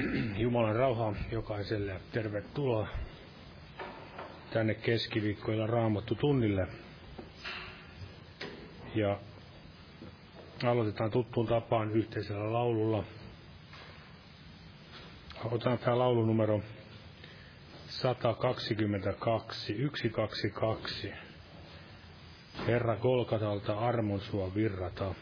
Jumalan rauhaa jokaiselle ja tervetuloa tänne keskiviikkoilla raamattu tunnille. Ja aloitetaan tuttuun tapaan yhteisellä laululla. Otetaan tämä laulu numero 122, 122. Herra Golgatalta armon sua virrata.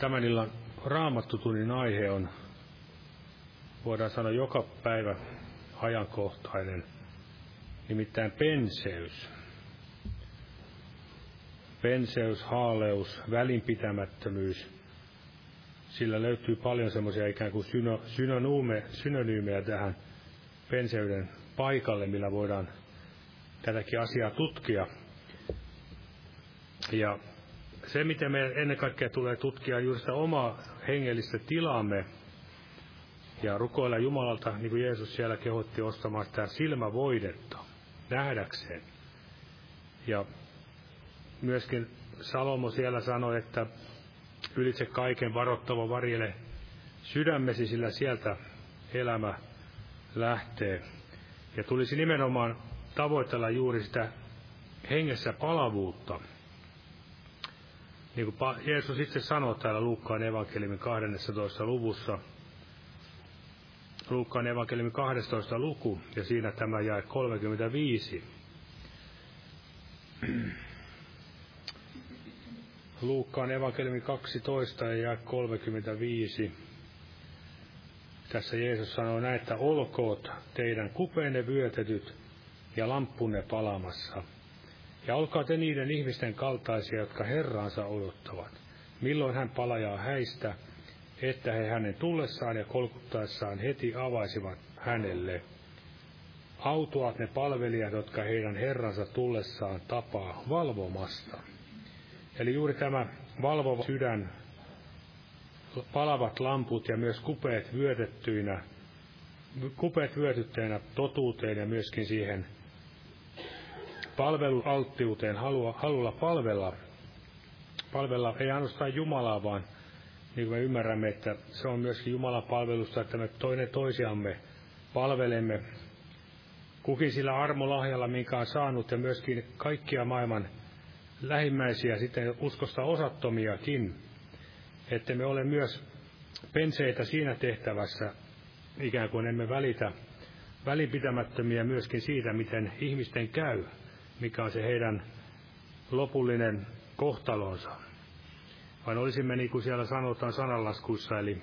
Tämän illan raamattutunnin aihe on, voidaan sanoa joka päivä ajankohtainen, nimittäin penseys. Penseys, haaleus, välinpitämättömyys. Sillä löytyy paljon semmoisia ikään kuin syno, synonyymejä tähän penseyden paikalle, millä voidaan tätäkin asiaa tutkia. Ja se, miten me ennen kaikkea tulee tutkia juuri sitä omaa hengellistä tilaamme ja rukoilla Jumalalta, niin kuin Jeesus siellä kehotti ostamaan sitä silmävoidetta nähdäkseen. Ja myöskin Salomo siellä sanoi, että ylitse kaiken varoittava varjele sydämesi, sillä sieltä elämä lähtee. Ja tulisi nimenomaan tavoitella juuri sitä hengessä palavuutta, niin kuin Jeesus itse sanoo täällä Luukkaan evankeliumin 12. luvussa, Luukkaan evankeliumin 12. luku, ja siinä tämä jae 35. Luukkaan evankeliumi 12 ja jae 35. Tässä Jeesus sanoo näin, että olkoot teidän kupeenne vyötetyt ja lampunne palamassa – ja olkaa te niiden ihmisten kaltaisia, jotka Herraansa odottavat. Milloin hän palajaa häistä, että he hänen tullessaan ja kolkuttaessaan heti avaisivat hänelle. Autuat ne palvelijat, jotka heidän Herransa tullessaan tapaa valvomasta. Eli juuri tämä valvova sydän, palavat lamput ja myös kupeet vyötettyinä, kupeet vyötytteinä totuuteen ja myöskin siihen palvelualttiuteen, halua, halulla palvella. Palvella ei ainoastaan Jumalaa, vaan niin kuin me ymmärrämme, että se on myöskin Jumalan palvelusta, että me toinen toisiamme palvelemme kukin sillä armolahjalla, minkä on saanut, ja myöskin kaikkia maailman lähimmäisiä, sitten uskosta osattomiakin, että me ole myös penseitä siinä tehtävässä, ikään kuin emme välitä välipitämättömiä myöskin siitä, miten ihmisten käy, mikä on se heidän lopullinen kohtalonsa. Vaan olisimme, niin kuin siellä sanotaan sananlaskuissa, eli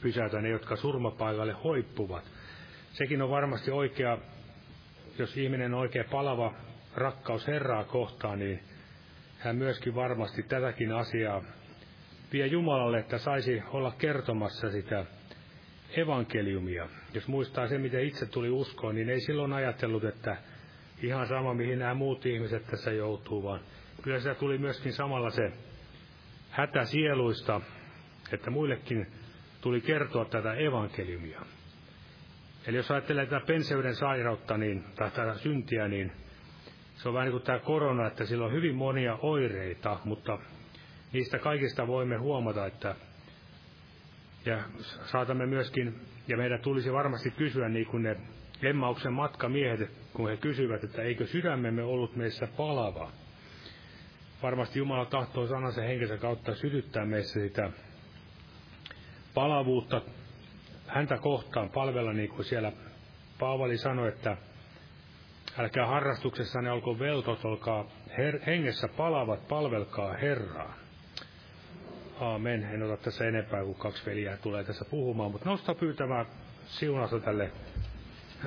pysäytä ne, jotka surmapaikalle hoippuvat. Sekin on varmasti oikea, jos ihminen on oikein palava rakkaus Herraa kohtaan, niin hän myöskin varmasti tätäkin asiaa vie Jumalalle, että saisi olla kertomassa sitä evankeliumia. Jos muistaa se, miten itse tuli uskoon, niin ei silloin ajatellut, että ihan sama, mihin nämä muut ihmiset tässä joutuu, vaan kyllä sitä tuli myöskin samalla se hätä sieluista, että muillekin tuli kertoa tätä evankeliumia. Eli jos ajattelee tätä penseyden sairautta niin, tai tätä syntiä, niin se on vähän niin kuin tämä korona, että sillä on hyvin monia oireita, mutta niistä kaikista voimme huomata, että ja saatamme myöskin, ja meidän tulisi varmasti kysyä niin kuin ne Emmauksen matkamiehet, kun he kysyvät, että eikö sydämemme ollut meissä palava. Varmasti Jumala tahtoo sanansa henkensä kautta sytyttää meissä sitä palavuutta häntä kohtaan palvella, niin kuin siellä Paavali sanoi, että älkää harrastuksessanne olko veltot, olkaa her- hengessä palavat, palvelkaa Herraa. Aamen. En ota tässä enempää, kuin kaksi veliä tulee tässä puhumaan, mutta nosta pyytämään siunasta tälle,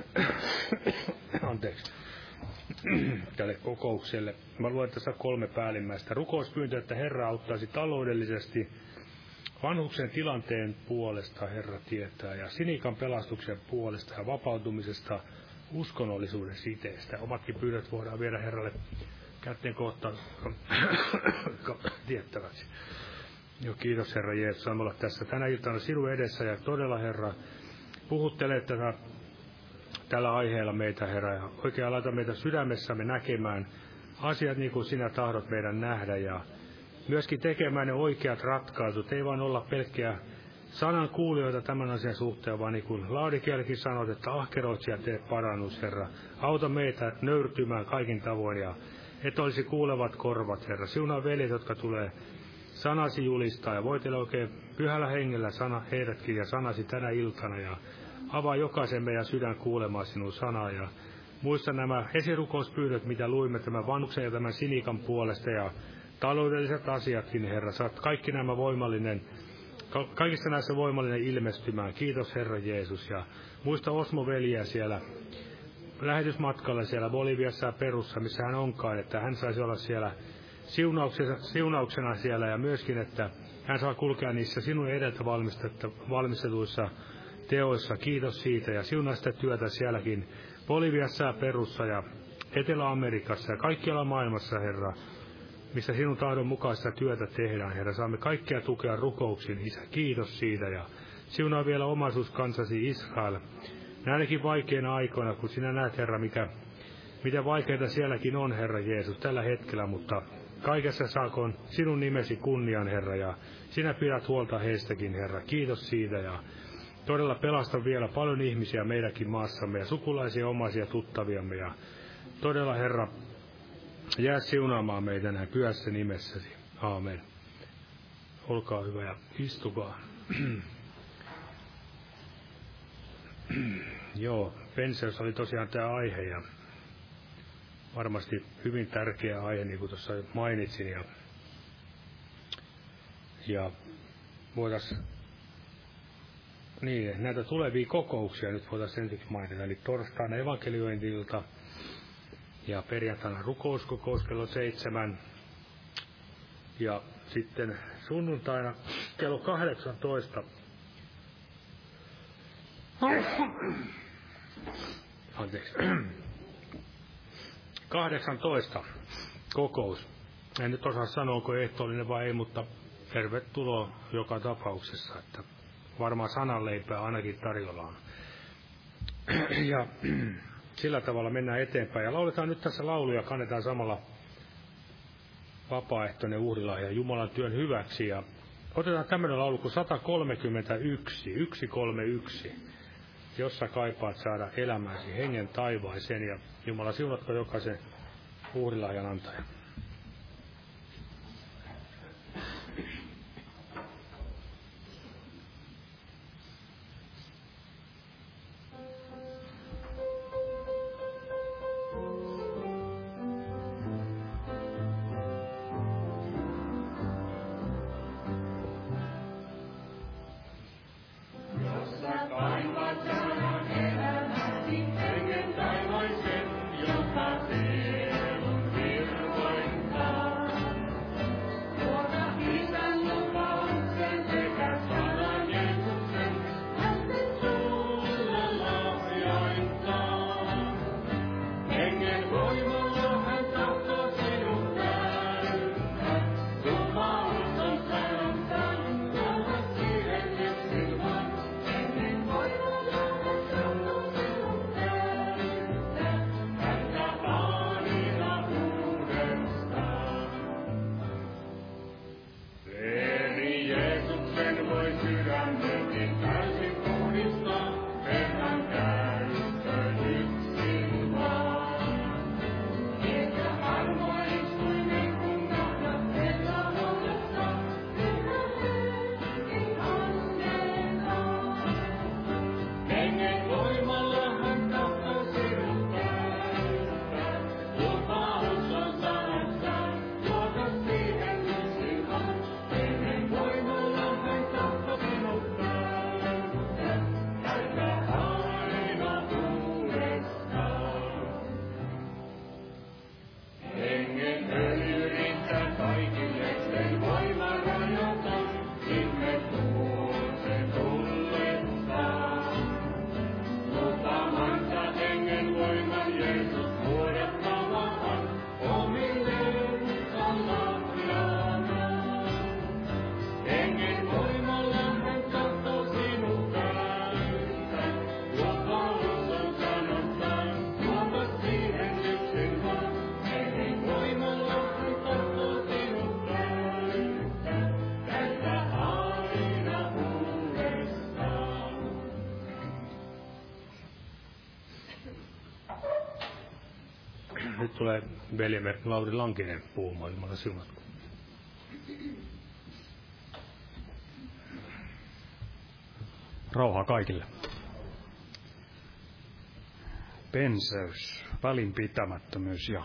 anteeksi, tälle kokoukselle. Mä luen tässä kolme päällimmäistä. Rukouspyyntö, että Herra auttaisi taloudellisesti, vanhuksen tilanteen puolesta Herra tietää, ja sinikan pelastuksen puolesta ja vapautumisesta uskonnollisuuden siteestä. Omatkin pyydät voidaan viedä Herralle kätten kohtaan tiettäväksi. Joo, kiitos Herra Jeesus, saamme olla tässä tänä iltana sinun edessä ja todella Herra, puhuttele tätä, tällä aiheella meitä Herra ja oikein laita meitä sydämessämme näkemään asiat niin kuin sinä tahdot meidän nähdä ja myöskin tekemään ne oikeat ratkaisut, ei vaan olla pelkkiä sanan kuulijoita tämän asian suhteen, vaan niin kuin Laurikielläkin sanot, että ahkeroitsija tee parannus, Herra. Auta meitä nöyrtymään kaikin tavoin ja että olisi kuulevat korvat, Herra. Siunaa veljet, jotka tulee sanasi julistaa ja voitele oikein pyhällä hengellä sana heidätkin ja sanasi tänä iltana ja avaa jokaisen meidän sydän kuulemaan sinun sanaa ja muista nämä esirukouspyynnöt, mitä luimme tämän vanhuksen ja tämän sinikan puolesta ja taloudelliset asiatkin, Herra. Saat kaikki nämä voimallinen, kaikista näissä voimallinen ilmestymään. Kiitos Herra Jeesus ja muista Osmo veliä siellä lähetysmatkalla siellä Boliviassa ja Perussa, missä hän onkaan, että hän saisi olla siellä siunauksena siellä ja myöskin, että hän saa kulkea niissä sinun edeltä valmistetuissa teoissa. Kiitos siitä ja siunaa sitä työtä sielläkin Boliviassa ja Perussa ja Etelä-Amerikassa ja kaikkialla maailmassa, Herra, missä sinun tahdon mukaista työtä tehdään, Herra. Saamme kaikkea tukea rukouksiin, Isä. Kiitos siitä ja siunaa vielä omaisuus kansasi Israel. Näinäkin vaikeina aikoina, kun sinä näet, Herra, mikä, mitä vaikeita sielläkin on, Herra Jeesus, tällä hetkellä, mutta Kaikessa saakoon sinun nimesi kunnian, Herra, ja sinä pidät huolta heistäkin, Herra. Kiitos siitä, ja todella pelasta vielä paljon ihmisiä meidänkin maassamme, ja sukulaisia, omaisia, tuttaviamme, ja todella, Herra, jää siunaamaan meitä näin pyhässä nimessäsi. Aamen. Olkaa hyvä ja istukaa. Joo, penseys oli tosiaan tämä aihe, ja varmasti hyvin tärkeä aihe, niin kuin tuossa mainitsin. Ja, ja voitaisiin niin, näitä tulevia kokouksia nyt voitaisiin ensiksi mainita. Eli torstaina evankeliointilta ja perjantaina rukouskokous kello seitsemän. Ja sitten sunnuntaina kello 18. Anteeksi 18 kokous. En nyt osaa sanoa, onko ehtoollinen vai ei, mutta tervetuloa joka tapauksessa, että varmaan sananleipää ainakin tarjolla on. Ja sillä tavalla mennään eteenpäin. Ja lauletaan nyt tässä lauluja, kannetaan samalla vapaaehtoinen uhrilahja Jumalan työn hyväksi. Ja otetaan tämmöinen laulu kuin 131, 131. jos sä kaipaat saada elämäsi hengen taivaiseen ja Jumala siunatko jokaisen uhrilahjan antajan. Tulee veljemme Lauri Lankinen puhumaan, Jumala siunatko. Rauhaa kaikille. Penseys, välinpitämättömyys ja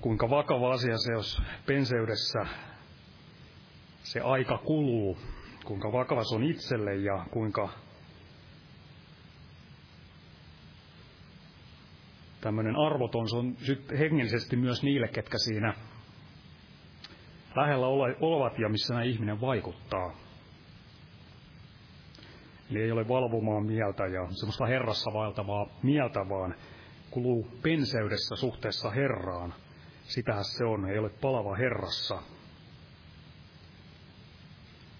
kuinka vakava asia se, jos penseydessä se aika kuluu, kuinka vakava se on itselle ja kuinka tämmöinen arvoton se on hengellisesti myös niille, ketkä siinä lähellä olevat ja missä nämä ihminen vaikuttaa. Eli ei ole valvomaa mieltä ja semmoista herrassa vaeltavaa mieltä, vaan kuluu penseydessä suhteessa Herraan. Sitähän se on, ei ole palava Herrassa.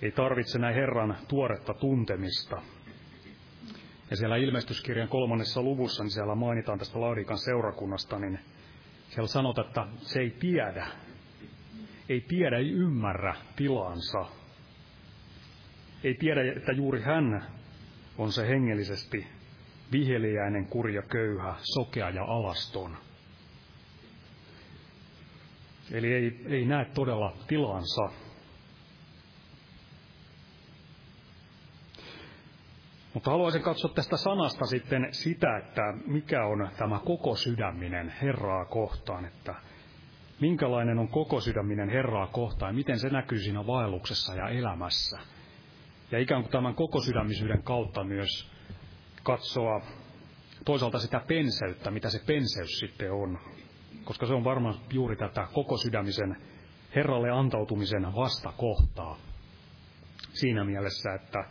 Ei tarvitse näin Herran tuoretta tuntemista, ja siellä ilmestyskirjan kolmannessa luvussa, niin siellä mainitaan tästä Laurikan seurakunnasta, niin siellä sanotaan, että se ei tiedä, ei tiedä, ei ymmärrä tilansa. Ei tiedä, että juuri hän on se hengellisesti viheliäinen, kurja, köyhä, sokea ja alaston. Eli ei, ei näe todella tilansa. Mutta haluaisin katsoa tästä sanasta sitten sitä, että mikä on tämä koko sydäminen Herraa kohtaan, että minkälainen on koko sydäminen Herraa kohtaan ja miten se näkyy siinä vaelluksessa ja elämässä. Ja ikään kuin tämän koko sydämisyyden kautta myös katsoa toisaalta sitä penseyttä, mitä se penseys sitten on. Koska se on varmaan juuri tätä koko sydämisen Herralle antautumisen vastakohtaa. Siinä mielessä, että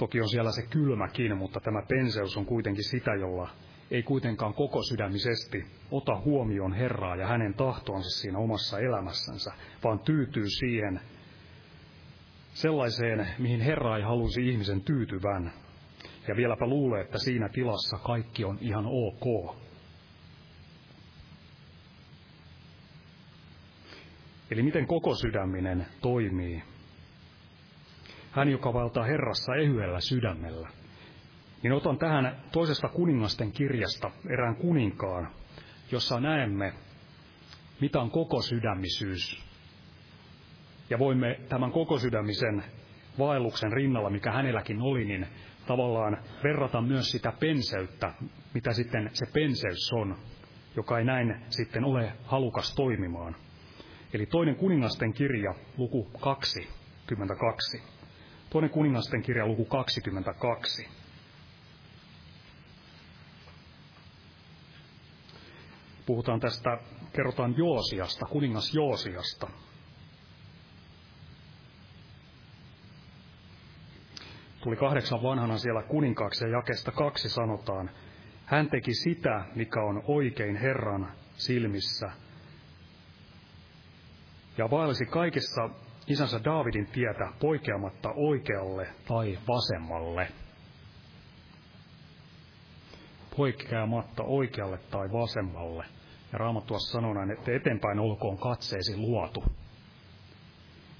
Toki on siellä se kylmäkin, mutta tämä penseys on kuitenkin sitä, jolla ei kuitenkaan koko sydämisesti ota huomioon Herraa ja hänen tahtoansa siinä omassa elämässänsä, vaan tyytyy siihen sellaiseen, mihin Herra ei halusi ihmisen tyytyvän. Ja vieläpä luulee, että siinä tilassa kaikki on ihan ok. Eli miten koko sydäminen toimii hän, joka valtaa Herrassa ehyellä sydämellä. niin otan tähän toisesta kuningasten kirjasta erään kuninkaan, jossa näemme, mitä on koko sydämisyys. Ja voimme tämän koko sydämisen vaelluksen rinnalla, mikä hänelläkin oli, niin tavallaan verrata myös sitä penseyttä, mitä sitten se penseys on, joka ei näin sitten ole halukas toimimaan. Eli toinen kuningasten kirja, luku 22. Toinen kuningasten kirja, luku 22. Puhutaan tästä, kerrotaan Joosiasta, kuningas Joosiasta. Tuli kahdeksan vanhana siellä kuninkaaksi ja jakesta kaksi sanotaan, hän teki sitä, mikä on oikein Herran silmissä, ja vaelsi kaikessa isänsä Daavidin tietä poikeamatta oikealle tai vasemmalle. Poikeamatta oikealle tai vasemmalle. Ja Raamattu sanoo näin, että eteenpäin olkoon katseesi luotu.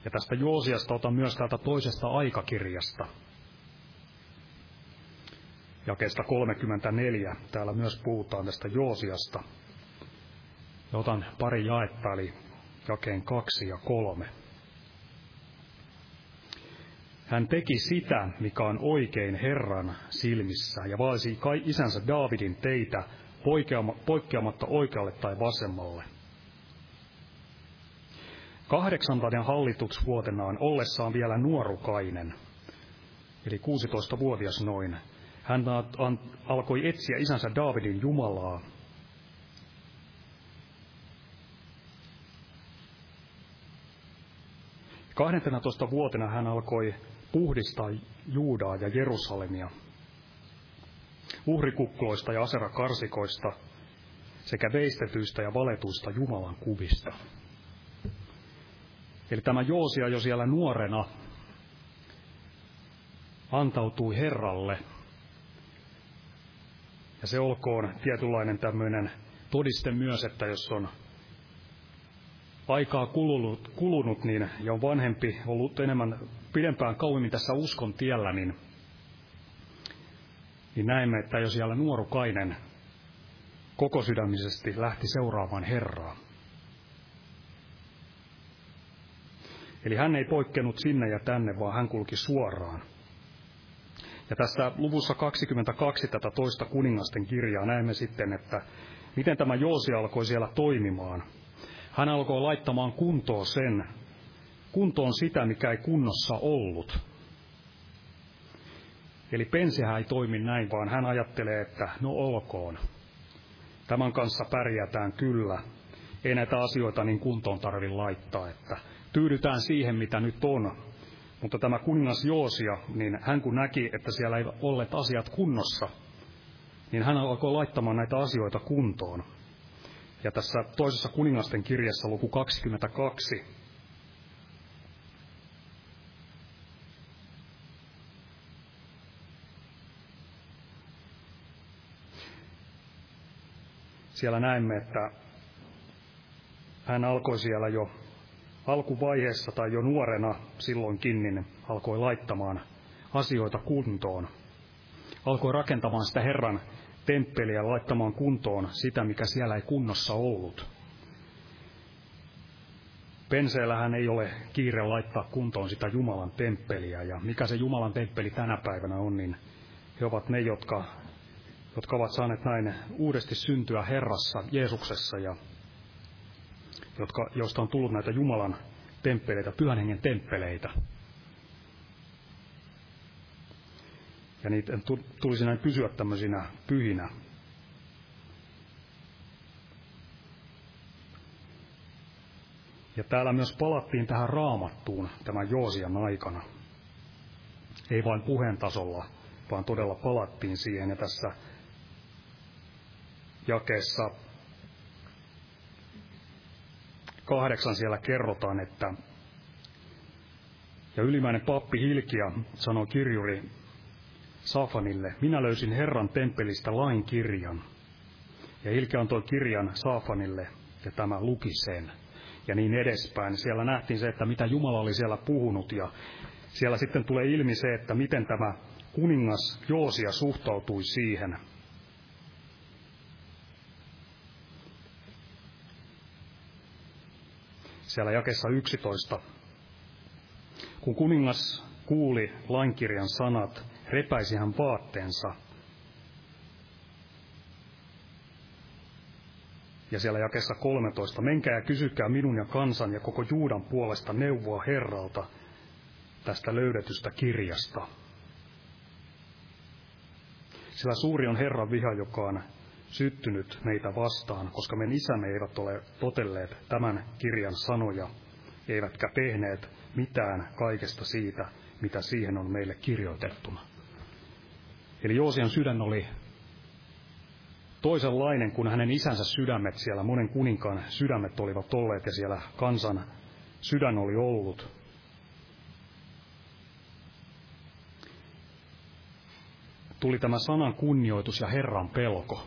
Ja tästä Joosiasta otan myös täältä toisesta aikakirjasta. Jakeesta 34. Täällä myös puhutaan tästä Joosiasta. Ja otan pari jaetta, eli jakeen kaksi ja kolme. Hän teki sitä, mikä on oikein Herran silmissä, ja vaasi kai isänsä Daavidin teitä poikkeamatta oikealle tai vasemmalle. Kahdeksantainen hallituksvuotenaan ollessaan vielä nuorukainen, eli 16-vuotias noin, hän alkoi etsiä isänsä Daavidin Jumalaa. Kahdentenatoista vuotena hän alkoi puhdistaa Juudaa ja Jerusalemia uhrikukkuloista ja aserakarsikoista sekä veistetyistä ja valetuista Jumalan kuvista. Eli tämä Joosia jo siellä nuorena antautui Herralle. Ja se olkoon tietynlainen tämmöinen todiste myös, että jos on aikaa kulunut, kulunut niin, ja on vanhempi, ollut enemmän pidempään kauemmin tässä uskon tiellä, niin, niin näemme, että jos siellä nuorukainen koko sydämisesti lähti seuraamaan Herraa. Eli hän ei poikkenut sinne ja tänne, vaan hän kulki suoraan. Ja tässä luvussa 22 tätä toista kuningasten kirjaa näemme sitten, että miten tämä Joosi alkoi siellä toimimaan. Hän alkoi laittamaan kuntoon sen, kuntoon sitä, mikä ei kunnossa ollut. Eli pensehän ei toimi näin, vaan hän ajattelee, että no olkoon. Tämän kanssa pärjätään kyllä. Ei näitä asioita niin kuntoon tarvi laittaa, että tyydytään siihen, mitä nyt on. Mutta tämä kuningas Joosia, niin hän kun näki, että siellä ei olleet asiat kunnossa, niin hän alkoi laittamaan näitä asioita kuntoon. Ja tässä toisessa kuningasten kirjassa luku 22, siellä näemme, että hän alkoi siellä jo alkuvaiheessa tai jo nuorena silloinkin, niin alkoi laittamaan asioita kuntoon. Alkoi rakentamaan sitä Herran temppeliä laittamaan kuntoon sitä, mikä siellä ei kunnossa ollut. Penseellähän ei ole kiire laittaa kuntoon sitä Jumalan temppeliä, ja mikä se Jumalan temppeli tänä päivänä on, niin he ovat ne, jotka, jotka ovat saaneet näin uudesti syntyä Herrassa, Jeesuksessa, ja jotka, joista on tullut näitä Jumalan temppeleitä, pyhän hengen temppeleitä. Ja niitä tulisi näin pysyä tämmöisinä pyhinä. Ja täällä myös palattiin tähän raamattuun tämän Joosian aikana. Ei vain puheen tasolla, vaan todella palattiin siihen. Ja tässä jakeessa kahdeksan siellä kerrotaan, että ja ylimäinen pappi Hilkia sanoi kirjuri Safanille, minä löysin Herran temppelistä lain kirjan. Ja Ilke antoi kirjan Saafanille, ja tämä luki sen. Ja niin edespäin. Siellä nähtiin se, että mitä Jumala oli siellä puhunut, ja siellä sitten tulee ilmi se, että miten tämä kuningas Joosia suhtautui siihen. Siellä jakessa 11. Kun kuningas kuuli lainkirjan sanat, repäisi hän vaatteensa. Ja siellä jakessa 13. Menkää ja kysykää minun ja kansan ja koko Juudan puolesta neuvoa Herralta tästä löydetystä kirjasta. Sillä suuri on Herran viha, joka on syttynyt meitä vastaan, koska meidän isämme eivät ole totelleet tämän kirjan sanoja, eivätkä tehneet mitään kaikesta siitä, mitä siihen on meille kirjoitettuna. Eli Joosian sydän oli toisenlainen kuin hänen isänsä sydämet siellä, monen kuninkaan sydämet olivat olleet ja siellä kansan sydän oli ollut. Tuli tämä sanan kunnioitus ja Herran pelko.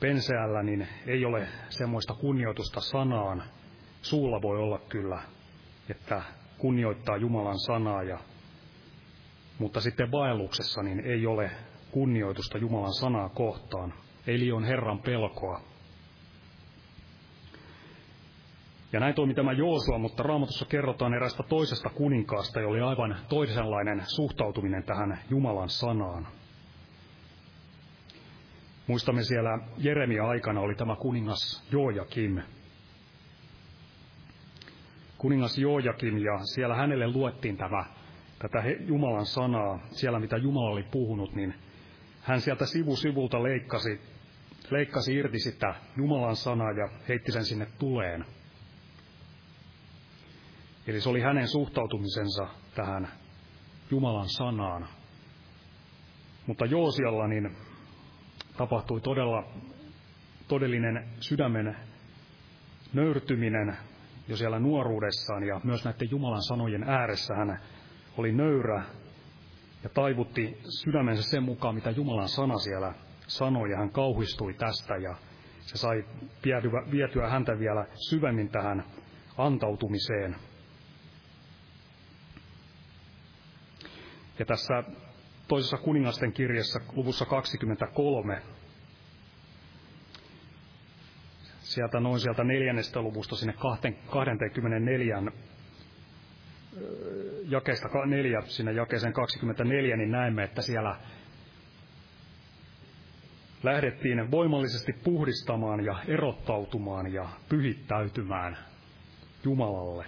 Penseällä niin ei ole semmoista kunnioitusta sanaan. Suulla voi olla kyllä, että kunnioittaa Jumalan sanaa, ja, mutta sitten vaelluksessa niin ei ole kunnioitusta Jumalan sanaa kohtaan. Eli on Herran pelkoa. Ja näin toimi tämä Joosua, mutta raamatussa kerrotaan erästä toisesta kuninkaasta, jolla oli aivan toisenlainen suhtautuminen tähän Jumalan sanaan. Muistamme siellä Jeremia aikana oli tämä kuningas Joojakim. Kuningas Joojakim ja siellä hänelle luettiin tämä, tätä Jumalan sanaa, siellä mitä Jumala oli puhunut, niin hän sieltä sivu sivulta leikkasi, leikkasi irti sitä Jumalan sanaa ja heitti sen sinne tuleen. Eli se oli hänen suhtautumisensa tähän Jumalan sanaan. Mutta Joosialla niin tapahtui todella todellinen sydämen nöyrtyminen jo siellä nuoruudessaan ja myös näiden Jumalan sanojen ääressä hän oli nöyrä ja taivutti sydämensä sen mukaan, mitä Jumalan sana siellä sanoi ja hän kauhistui tästä ja se sai vietyä, häntä vielä syvemmin tähän antautumiseen. Ja tässä toisessa kuningasten kirjassa luvussa 23, sieltä noin sieltä neljännestä luvusta sinne 24 jakeesta neljä sinne jakeeseen 24, niin näemme, että siellä lähdettiin voimallisesti puhdistamaan ja erottautumaan ja pyhittäytymään Jumalalle.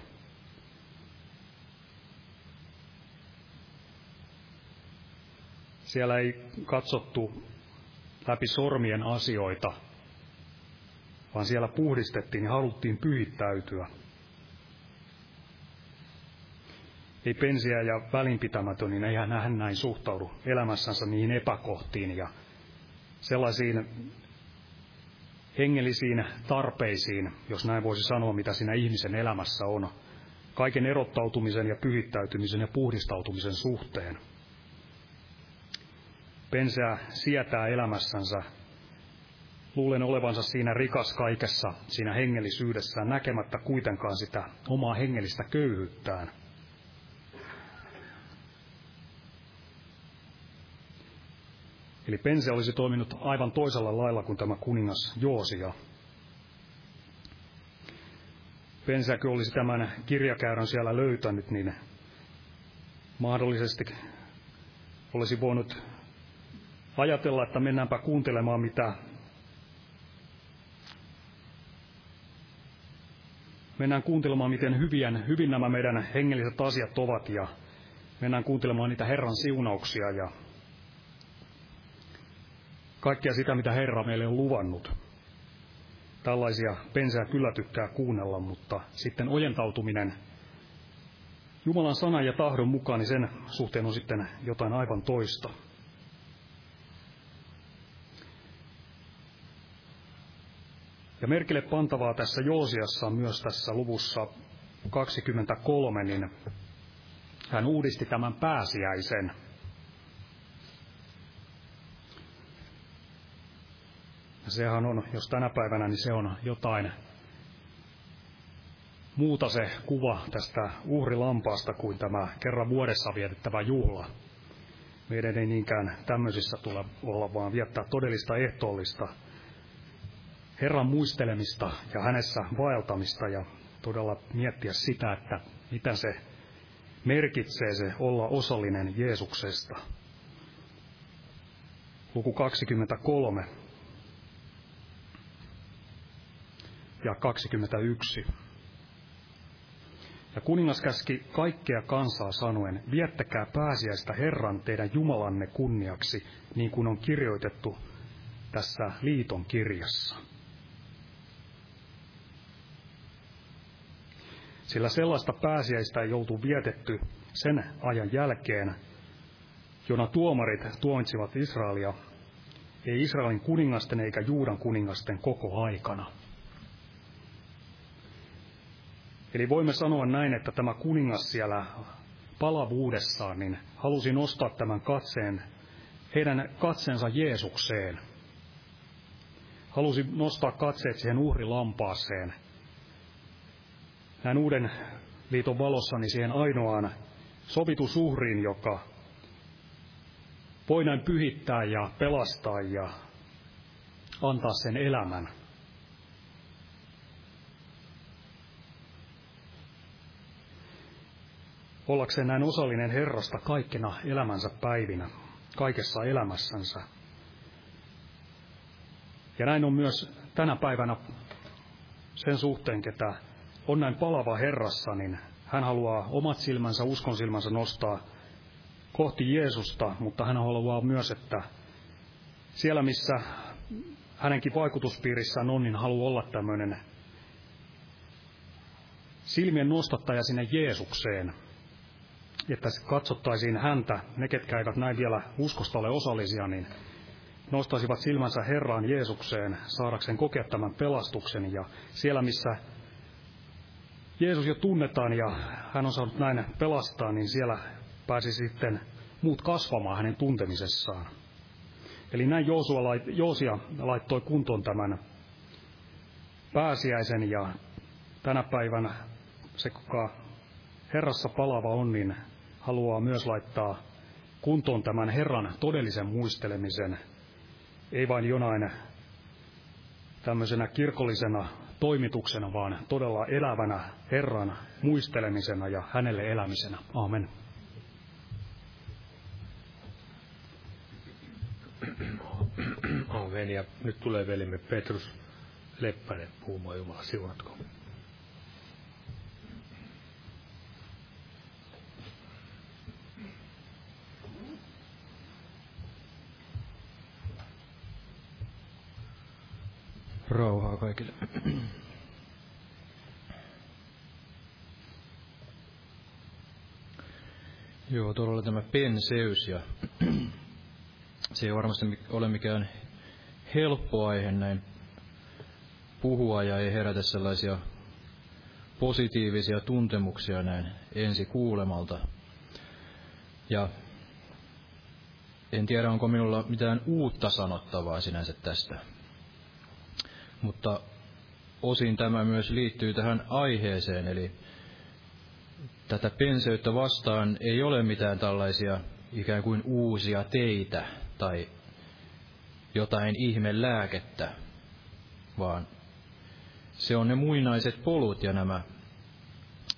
Siellä ei katsottu läpi sormien asioita, vaan siellä puhdistettiin ja haluttiin pyhittäytyä. Ei pensiä ja välinpitämätön, niin eihän hän näin suhtaudu elämässänsä niihin epäkohtiin ja sellaisiin hengellisiin tarpeisiin, jos näin voisi sanoa, mitä siinä ihmisen elämässä on, kaiken erottautumisen ja pyhittäytymisen ja puhdistautumisen suhteen. Penseä sietää elämässänsä. Luulen olevansa siinä rikas kaikessa, siinä hengellisyydessään, näkemättä kuitenkaan sitä omaa hengellistä köyhyyttään. Eli Pense olisi toiminut aivan toisella lailla kuin tämä kuningas Joosia. Pensäkö olisi tämän kirjakäyrän siellä löytänyt, niin mahdollisesti olisi voinut ajatella, että mennäänpä kuuntelemaan, mitä mennään kuuntelemaan, miten hyvien, hyvin nämä meidän hengelliset asiat ovat ja mennään kuuntelemaan niitä Herran siunauksia ja kaikkea sitä, mitä Herra meille on luvannut. Tällaisia pensää kyllä tykkää kuunnella, mutta sitten ojentautuminen Jumalan sanan ja tahdon mukaan, niin sen suhteen on sitten jotain aivan toista. Ja merkille pantavaa tässä Joosiassa myös tässä luvussa 23, niin hän uudisti tämän pääsiäisen. Ja sehän on, jos tänä päivänä, niin se on jotain muuta se kuva tästä uhrilampaasta kuin tämä kerran vuodessa vietettävä juhla. Meidän ei niinkään tämmöisissä tule olla, vaan viettää todellista ehtoollista Herran muistelemista ja hänessä vaeltamista ja todella miettiä sitä, että mitä se merkitsee se olla osallinen Jeesuksesta. Luku 23 ja 21. Ja kuningas käski kaikkea kansaa sanoen, viettäkää pääsiäistä Herran teidän Jumalanne kunniaksi, niin kuin on kirjoitettu tässä liiton kirjassa. Sillä sellaista pääsiäistä ei joutu vietetty sen ajan jälkeen, jona tuomarit tuomitsivat Israelia, ei Israelin kuningasten eikä Juudan kuningasten koko aikana. Eli voimme sanoa näin, että tämä kuningas siellä palavuudessaan niin halusi nostaa tämän katseen, heidän katseensa Jeesukseen. Halusi nostaa katseet siihen uhrilampaaseen. Näin uuden liiton valossa niin siihen ainoaan sovitusuhriin, joka voi näin pyhittää ja pelastaa ja antaa sen elämän. Ollakseen näin osallinen Herrasta kaikkina elämänsä päivinä, kaikessa elämässänsä. Ja näin on myös tänä päivänä sen suhteen, ketä on näin palava Herrassa, niin hän haluaa omat silmänsä, uskon silmänsä nostaa kohti Jeesusta, mutta hän haluaa myös, että siellä missä hänenkin vaikutuspiirissään on, niin haluaa olla tämmöinen silmien nostattaja sinne Jeesukseen, että katsottaisiin häntä, ne ketkä eivät näin vielä uskosta ole osallisia, niin nostaisivat silmänsä Herraan Jeesukseen saadakseen kokea tämän pelastuksen. Ja siellä, missä Jeesus jo tunnetaan ja hän on saanut näin pelastaa, niin siellä pääsi sitten muut kasvamaan hänen tuntemisessaan. Eli näin Joosua, Joosia laittoi kuntoon tämän pääsiäisen ja tänä päivänä se, kuka Herrassa palava on, niin haluaa myös laittaa kuntoon tämän Herran todellisen muistelemisen, ei vain jonain tämmöisenä kirkollisena toimituksena, vaan todella elävänä Herran muistelemisena ja hänelle elämisenä. Aamen. Aamen. Ja nyt tulee velimme Petrus Leppänen puhumaan Jumala siunatko. Rauhaa kaikille. Joo, tuolla oli tämä penseys ja se ei varmasti ole mikään helppo aihe näin puhua ja ei herätä sellaisia positiivisia tuntemuksia näin ensi kuulemalta. Ja en tiedä, onko minulla mitään uutta sanottavaa sinänsä tästä mutta osin tämä myös liittyy tähän aiheeseen, eli tätä penseyttä vastaan ei ole mitään tällaisia ikään kuin uusia teitä tai jotain ihmelääkettä, vaan se on ne muinaiset polut ja nämä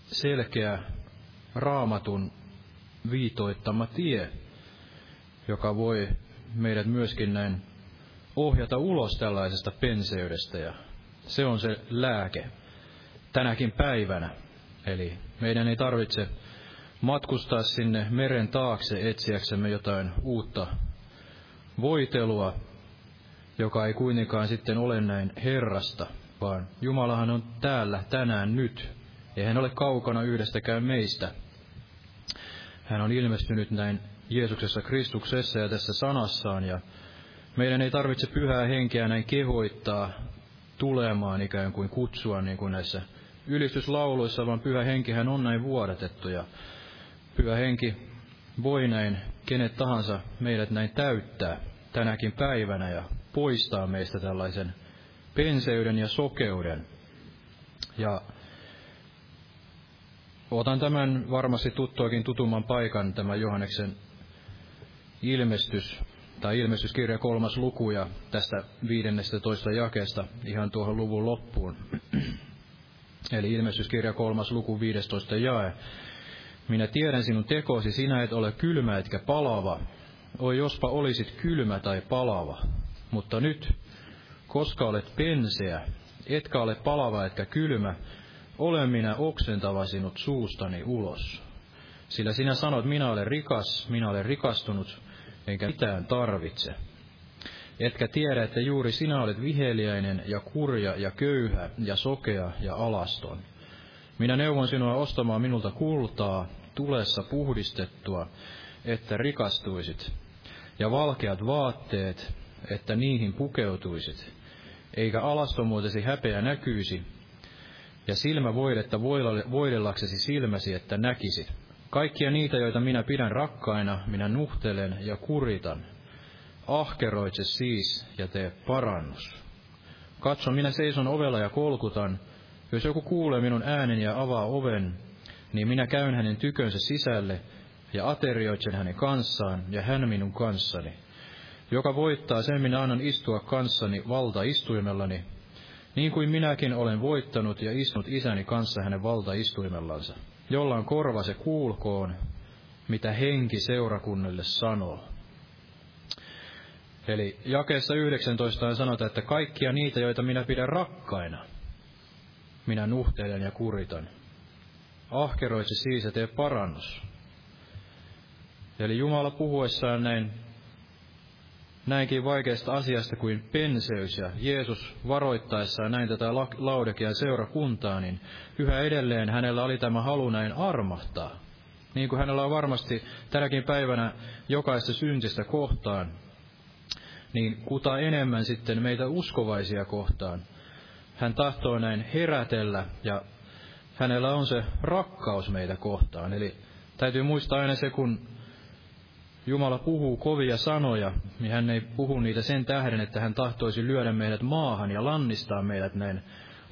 selkeä raamatun viitoittama tie, joka voi meidät myöskin näin ohjata ulos tällaisesta penseydestä ja se on se lääke tänäkin päivänä. Eli meidän ei tarvitse matkustaa sinne meren taakse etsiäksemme jotain uutta voitelua, joka ei kuitenkaan sitten ole näin Herrasta, vaan Jumalahan on täällä tänään nyt. Ei hän ole kaukana yhdestäkään meistä. Hän on ilmestynyt näin Jeesuksessa Kristuksessa ja tässä sanassaan, ja meidän ei tarvitse pyhää henkeä näin kehoittaa tulemaan ikään kuin kutsua niin kuin näissä ylistyslauluissa, vaan pyhä henkihän on näin vuodatettu ja pyhä henki voi näin kenet tahansa meidät näin täyttää tänäkin päivänä ja poistaa meistä tällaisen penseyden ja sokeuden. Ja otan tämän varmasti tuttuakin tutumman paikan, tämä Johanneksen ilmestys, tai ilmestyskirja kolmas luku ja tästä 15 jakeesta ihan tuohon luvun loppuun. Eli ilmestyskirja kolmas luku 15 jae. Minä tiedän sinun tekosi, sinä et ole kylmä etkä palava. Oi jospa olisit kylmä tai palava. Mutta nyt, koska olet penseä, etkä ole palava etkä kylmä, olen minä oksentava sinut suustani ulos. Sillä sinä sanot, minä olen rikas, minä olen rikastunut, enkä mitään tarvitse. Etkä tiedä, että juuri sinä olet viheliäinen ja kurja ja köyhä ja sokea ja alaston. Minä neuvon sinua ostamaan minulta kultaa, tulessa puhdistettua, että rikastuisit, ja valkeat vaatteet, että niihin pukeutuisit, eikä alastomuutesi häpeä näkyisi, ja silmä voidetta voidellaksesi silmäsi, että näkisit. Kaikkia niitä, joita minä pidän rakkaina, minä nuhtelen ja kuritan. Ahkeroitse siis ja tee parannus. Katso, minä seison ovella ja kolkutan. Jos joku kuulee minun äänen ja avaa oven, niin minä käyn hänen tykönsä sisälle ja aterioitsen hänen kanssaan ja hän minun kanssani. Joka voittaa, sen minä annan istua kanssani valtaistuimellani, niin kuin minäkin olen voittanut ja istunut isäni kanssa hänen valtaistuimellansa. Jolla on korva se kuulkoon, mitä henki seurakunnille sanoo. Eli jakeessa 19 sanotaan, että kaikkia niitä, joita minä pidän rakkaina, minä nuhtelen ja kuritan. Ahkeroitse siis ja tee parannus. Eli Jumala puhuessaan näin näinkin vaikeasta asiasta kuin penseys ja Jeesus varoittaessaan näin tätä Laudekian seurakuntaa, niin yhä edelleen hänellä oli tämä halu näin armahtaa. Niin kuin hänellä on varmasti tänäkin päivänä jokaista syntistä kohtaan, niin kuta enemmän sitten meitä uskovaisia kohtaan. Hän tahtoo näin herätellä ja hänellä on se rakkaus meitä kohtaan. Eli täytyy muistaa aina se, kun Jumala puhuu kovia sanoja, niin hän ei puhu niitä sen tähden, että hän tahtoisi lyödä meidät maahan ja lannistaa meidät näin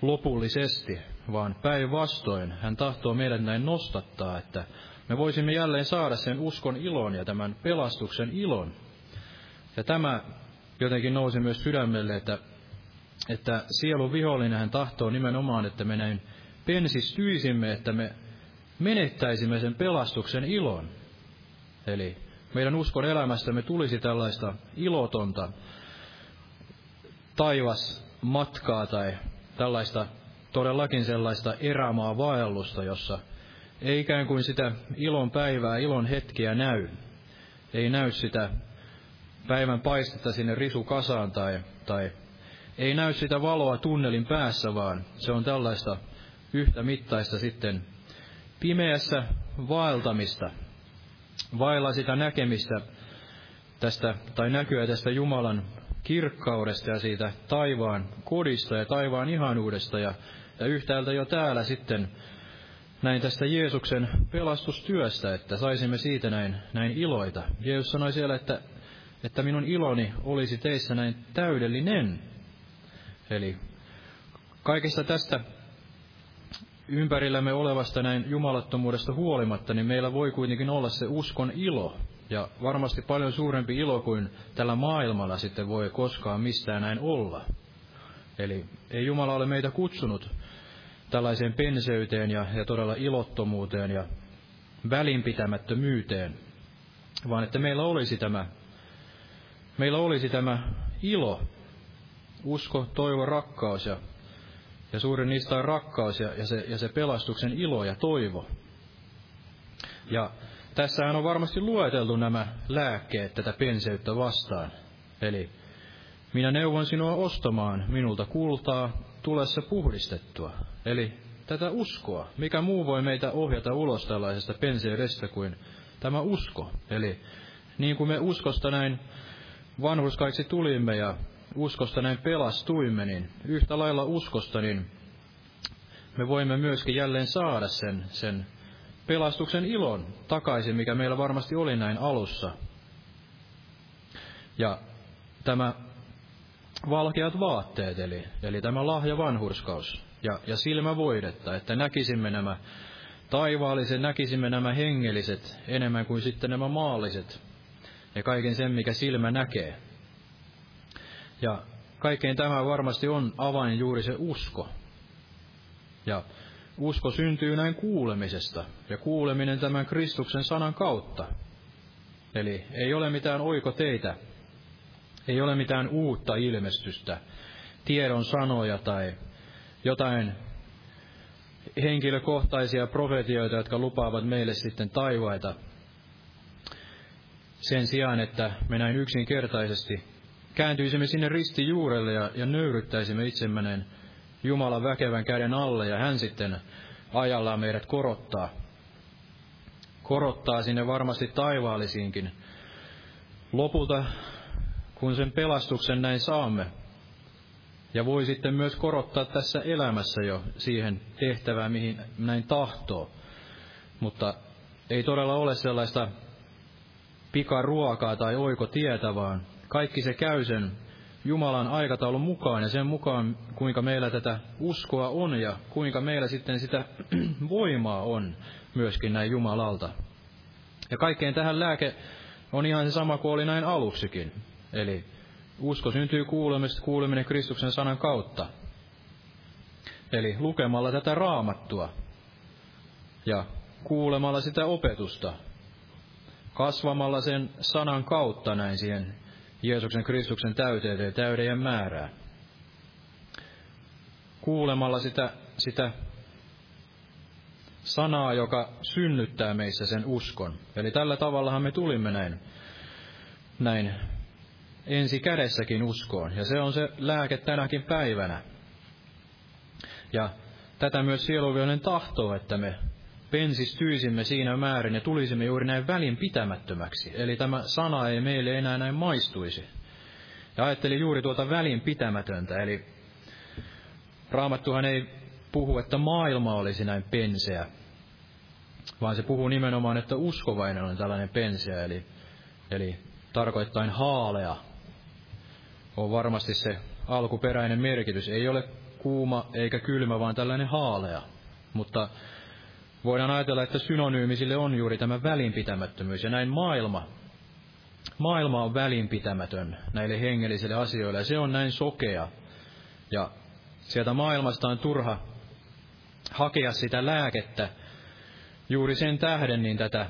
lopullisesti, vaan päinvastoin hän tahtoo meidät näin nostattaa, että me voisimme jälleen saada sen uskon ilon ja tämän pelastuksen ilon. Ja tämä jotenkin nousi myös sydämelle, että, että sielun vihollinen hän tahtoo nimenomaan, että me näin pensistyisimme, että me menettäisimme sen pelastuksen ilon. Eli meidän uskon elämästämme tulisi tällaista ilotonta taivasmatkaa tai tällaista todellakin sellaista erämaa vaellusta, jossa ei ikään kuin sitä ilon päivää, ilon hetkiä näy. Ei näy sitä päivän paistetta sinne risukasaan tai, tai ei näy sitä valoa tunnelin päässä, vaan se on tällaista yhtä mittaista sitten pimeässä vaeltamista, vailla sitä näkemistä tästä, tai näkyä tästä Jumalan kirkkaudesta ja siitä taivaan kodista ja taivaan ihanuudesta ja, ja yhtäältä jo täällä sitten näin tästä Jeesuksen pelastustyöstä, että saisimme siitä näin, näin iloita. Jeesus sanoi siellä, että, että minun iloni olisi teissä näin täydellinen. Eli kaikesta tästä ympärillämme olevasta näin jumalattomuudesta huolimatta, niin meillä voi kuitenkin olla se uskon ilo. Ja varmasti paljon suurempi ilo kuin tällä maailmalla sitten voi koskaan mistään näin olla. Eli ei Jumala ole meitä kutsunut tällaiseen penseyteen ja, ja todella ilottomuuteen ja välinpitämättömyyteen, vaan että meillä olisi tämä, meillä olisi tämä ilo, usko, toivo, rakkaus ja ja suurin niistä on rakkaus ja, ja, se, ja se pelastuksen ilo ja toivo. Ja tässähän on varmasti lueteltu nämä lääkkeet tätä penseyttä vastaan. Eli minä neuvon sinua ostamaan minulta kultaa tulessa puhdistettua. Eli tätä uskoa. Mikä muu voi meitä ohjata ulos tällaisesta penseydestä kuin tämä usko. Eli niin kuin me uskosta näin vanhuskaiksi tulimme ja uskosta näin pelastuimme, niin yhtä lailla uskosta, niin me voimme myöskin jälleen saada sen, sen pelastuksen ilon takaisin, mikä meillä varmasti oli näin alussa. Ja tämä valkeat vaatteet, eli, eli tämä lahja vanhurskaus ja, ja silmävoidetta, että näkisimme nämä, taivaallisen näkisimme nämä hengelliset enemmän kuin sitten nämä maalliset ja kaiken sen, mikä silmä näkee. Ja kaikkein tämä varmasti on avain juuri se usko. Ja usko syntyy näin kuulemisesta, ja kuuleminen tämän Kristuksen sanan kautta. Eli ei ole mitään oikoteitä, ei ole mitään uutta ilmestystä, tiedon sanoja tai jotain henkilökohtaisia profetioita, jotka lupaavat meille sitten taivaita. Sen sijaan, että me näin yksinkertaisesti kääntyisimme sinne ristijuurelle ja, ja nöyryttäisimme itsemmäneen Jumalan väkevän käden alle ja hän sitten ajallaan meidät korottaa. Korottaa sinne varmasti taivaallisiinkin. Lopulta, kun sen pelastuksen näin saamme, ja voi sitten myös korottaa tässä elämässä jo siihen tehtävään, mihin näin tahtoo. Mutta ei todella ole sellaista pikaruokaa tai oikotietä, vaan kaikki se käy sen Jumalan aikataulun mukaan ja sen mukaan, kuinka meillä tätä uskoa on ja kuinka meillä sitten sitä voimaa on myöskin näin Jumalalta. Ja kaikkeen tähän lääke on ihan se sama kuin oli näin aluksikin. Eli usko syntyy kuulemista, kuuleminen Kristuksen sanan kautta. Eli lukemalla tätä raamattua ja kuulemalla sitä opetusta, kasvamalla sen sanan kautta näin siihen Jeesuksen Kristuksen täyteyteen, täyden määrää. Kuulemalla sitä, sitä sanaa, joka synnyttää meissä sen uskon. Eli tällä tavallahan me tulimme näin, näin ensi kädessäkin uskoon. Ja se on se lääke tänäkin päivänä. Ja tätä myös sieluvihollinen tahtoo, että me pensistyisimme siinä määrin ja tulisimme juuri näin välinpitämättömäksi. Eli tämä sana ei meille enää näin maistuisi. Ja ajattelin juuri tuota välinpitämätöntä, eli Raamattuhan ei puhu, että maailma olisi näin penseä, vaan se puhuu nimenomaan, että uskovainen on tällainen penseä, eli, eli tarkoittain haalea on varmasti se alkuperäinen merkitys. Ei ole kuuma eikä kylmä, vaan tällainen haalea. Mutta voidaan ajatella, että synonyymi sille on juuri tämä välinpitämättömyys. Ja näin maailma, maailma on välinpitämätön näille hengellisille asioille, ja se on näin sokea. Ja sieltä maailmasta on turha hakea sitä lääkettä juuri sen tähden niin tätä,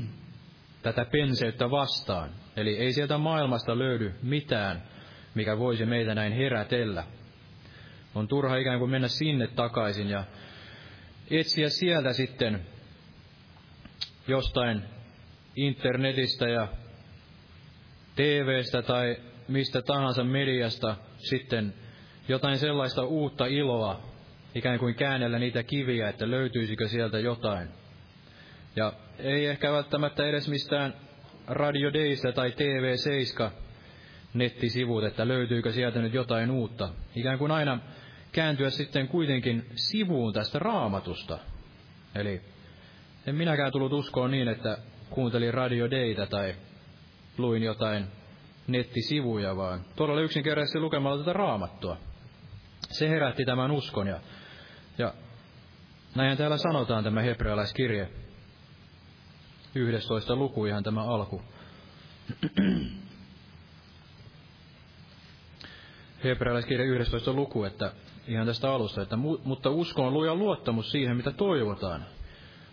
tätä penseyttä vastaan. Eli ei sieltä maailmasta löydy mitään, mikä voisi meitä näin herätellä. On turha ikään kuin mennä sinne takaisin ja etsiä sieltä sitten jostain internetistä ja TVstä tai mistä tahansa mediasta sitten jotain sellaista uutta iloa, ikään kuin käännellä niitä kiviä, että löytyisikö sieltä jotain. Ja ei ehkä välttämättä edes mistään Radio Daystä tai TV 7 nettisivut, että löytyykö sieltä nyt jotain uutta. Ikään kuin aina kääntyä sitten kuitenkin sivuun tästä raamatusta. Eli en minäkään tullut uskoon niin, että kuuntelin Radio Dayta tai luin jotain nettisivuja, vaan todella yksinkertaisesti lukemalla tätä raamattua. Se herätti tämän uskon ja, ja näin täällä sanotaan tämä hebrealaiskirje. 11 luku ihan tämä alku. Hebrealaiskirja 11 luku, että ihan tästä alusta, että mutta usko on luja luottamus siihen, mitä toivotaan.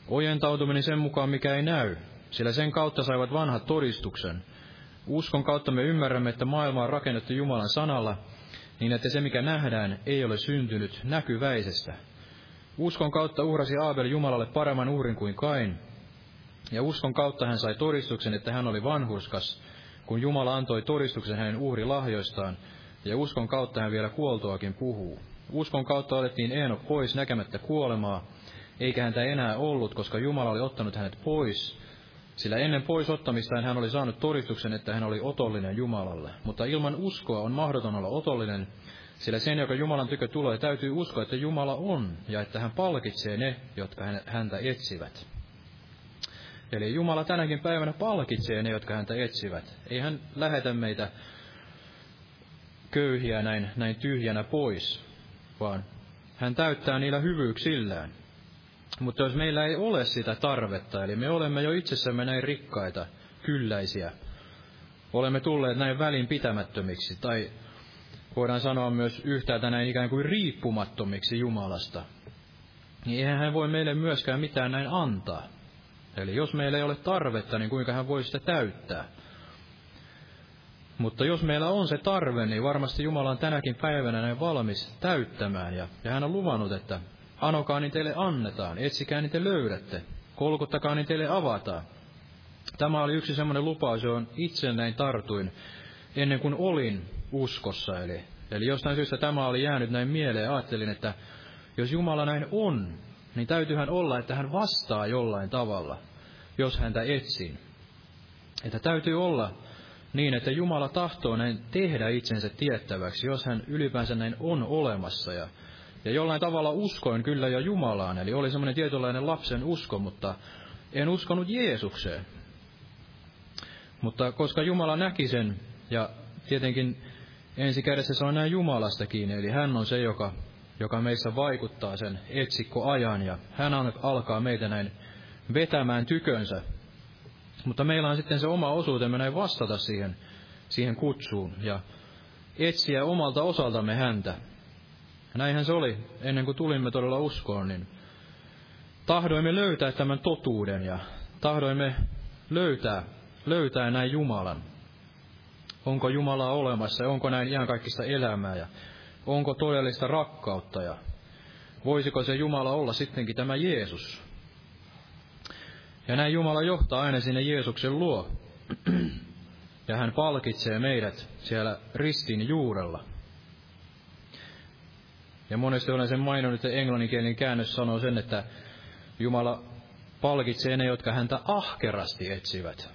Ojentautuminen sen mukaan, mikä ei näy, sillä sen kautta saivat vanhat todistuksen. Uskon kautta me ymmärrämme, että maailma on rakennettu Jumalan sanalla, niin että se, mikä nähdään, ei ole syntynyt näkyväisestä. Uskon kautta uhrasi Aabel Jumalalle paremman uhrin kuin Kain, ja uskon kautta hän sai todistuksen, että hän oli vanhurskas, kun Jumala antoi todistuksen hänen uhrilahjoistaan, ja uskon kautta hän vielä kuoltoakin puhuu. Uskon kautta otettiin Eenok pois näkemättä kuolemaa, eikä häntä enää ollut, koska Jumala oli ottanut hänet pois, sillä ennen pois ottamistaan hän oli saanut todistuksen, että hän oli otollinen Jumalalle. Mutta ilman uskoa on mahdoton olla otollinen, sillä sen, joka Jumalan tykö tulee, täytyy uskoa, että Jumala on, ja että hän palkitsee ne, jotka häntä etsivät. Eli Jumala tänäkin päivänä palkitsee ne, jotka häntä etsivät. Ei hän lähetä meitä köyhiä näin, näin tyhjänä pois, vaan hän täyttää niillä hyvyyksillään. Mutta jos meillä ei ole sitä tarvetta, eli me olemme jo itsessämme näin rikkaita, kylläisiä, olemme tulleet näin välinpitämättömiksi, tai voidaan sanoa myös yhtäältä näin ikään kuin riippumattomiksi Jumalasta, niin eihän hän voi meille myöskään mitään näin antaa. Eli jos meillä ei ole tarvetta, niin kuinka hän voi sitä täyttää? Mutta jos meillä on se tarve, niin varmasti Jumala on tänäkin päivänä näin valmis täyttämään. Ja, ja hän on luvannut, että anokaa niin teille annetaan, etsikää niin te löydätte, kolkuttakaa niin teille avataan. Tämä oli yksi semmoinen lupaus, johon itse näin tartuin ennen kuin olin uskossa. Eli, eli jostain syystä tämä oli jäänyt näin mieleen ja ajattelin, että jos Jumala näin on, niin täytyyhän olla, että hän vastaa jollain tavalla, jos häntä etsin. Että täytyy olla niin, että Jumala tahtoo näin tehdä itsensä tiettäväksi, jos hän ylipäänsä näin on olemassa. Ja, ja jollain tavalla uskoin kyllä jo Jumalaan, eli oli semmoinen tietynlainen lapsen usko, mutta en uskonut Jeesukseen. Mutta koska Jumala näki sen, ja tietenkin ensi kädessä se on näin Jumalasta kiinni, eli hän on se, joka, joka meissä vaikuttaa sen etsikkoajan, ja hän alkaa meitä näin vetämään tykönsä. Mutta meillä on sitten se oma osuutemme näin vastata siihen, siihen kutsuun, ja etsiä omalta osaltamme häntä. Näinhän se oli, ennen kuin tulimme todella uskoon, niin tahdoimme löytää tämän totuuden, ja tahdoimme löytää löytää näin Jumalan. Onko Jumala olemassa ja onko näin ihan kaikista elämää ja onko todellista rakkautta ja voisiko se Jumala olla sittenkin tämä Jeesus. Ja näin Jumala johtaa aina sinne Jeesuksen luo. Ja hän palkitsee meidät siellä ristin juurella. Ja monesti olen sen maininnut, että englanninkielinen käännös sanoo sen, että Jumala palkitsee ne, jotka häntä ahkerasti etsivät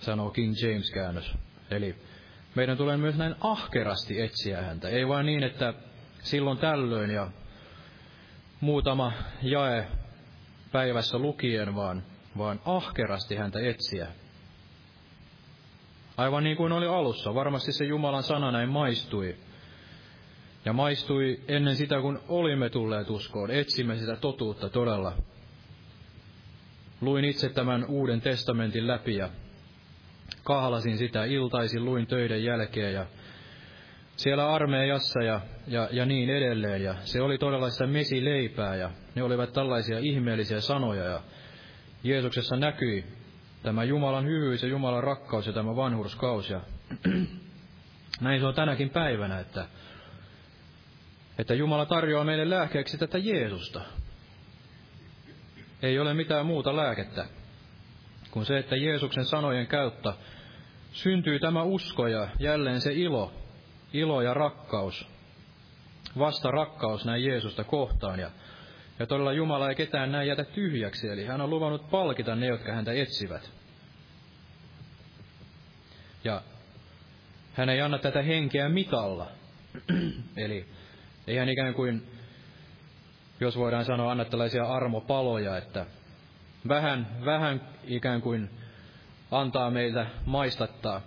sanoo King James-käännös. Eli meidän tulee myös näin ahkerasti etsiä häntä. Ei vain niin, että silloin tällöin ja muutama jae päivässä lukien, vaan, vaan ahkerasti häntä etsiä. Aivan niin kuin oli alussa, varmasti se Jumalan sana näin maistui. Ja maistui ennen sitä, kun olimme tulleet uskoon. Etsimme sitä totuutta todella. Luin itse tämän Uuden testamentin läpi ja kahlasin sitä iltaisin, luin töiden jälkeen ja siellä armeijassa ja, ja, ja niin edelleen. Ja se oli todella sitä mesileipää ja ne olivat tällaisia ihmeellisiä sanoja ja Jeesuksessa näkyi tämä Jumalan hyvyys ja Jumalan rakkaus ja tämä vanhurskaus. Ja näin se on tänäkin päivänä, että, että Jumala tarjoaa meille lääkkeeksi tätä Jeesusta. Ei ole mitään muuta lääkettä kuin se, että Jeesuksen sanojen käyttä syntyy tämä usko ja jälleen se ilo, ilo ja rakkaus, vasta rakkaus näin Jeesusta kohtaan. Ja, ja todella Jumala ei ketään näin jätä tyhjäksi, eli hän on luvannut palkita ne, jotka häntä etsivät. Ja hän ei anna tätä henkeä mitalla. eli ei hän ikään kuin, jos voidaan sanoa, anna tällaisia armopaloja, että vähän, vähän ikään kuin antaa meitä maistattaa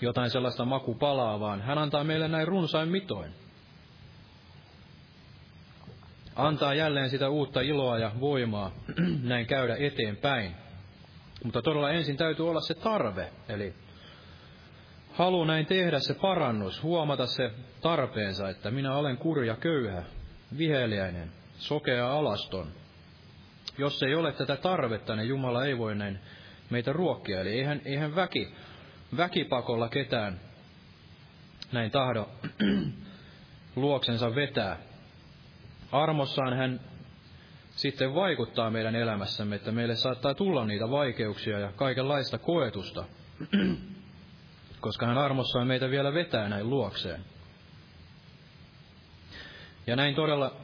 jotain sellaista makupalaa, vaan hän antaa meille näin runsain mitoin. Antaa jälleen sitä uutta iloa ja voimaa näin käydä eteenpäin. Mutta todella ensin täytyy olla se tarve, eli halu näin tehdä se parannus, huomata se tarpeensa, että minä olen kurja köyhä, viheliäinen, sokea alaston, jos ei ole tätä tarvetta, niin Jumala ei voi näin meitä ruokkia. Eli eihän, eihän väki, väkipakolla ketään näin tahdo luoksensa vetää. Armossaan hän sitten vaikuttaa meidän elämässämme, että meille saattaa tulla niitä vaikeuksia ja kaikenlaista koetusta, koska hän armossaan meitä vielä vetää näin luokseen. Ja näin todella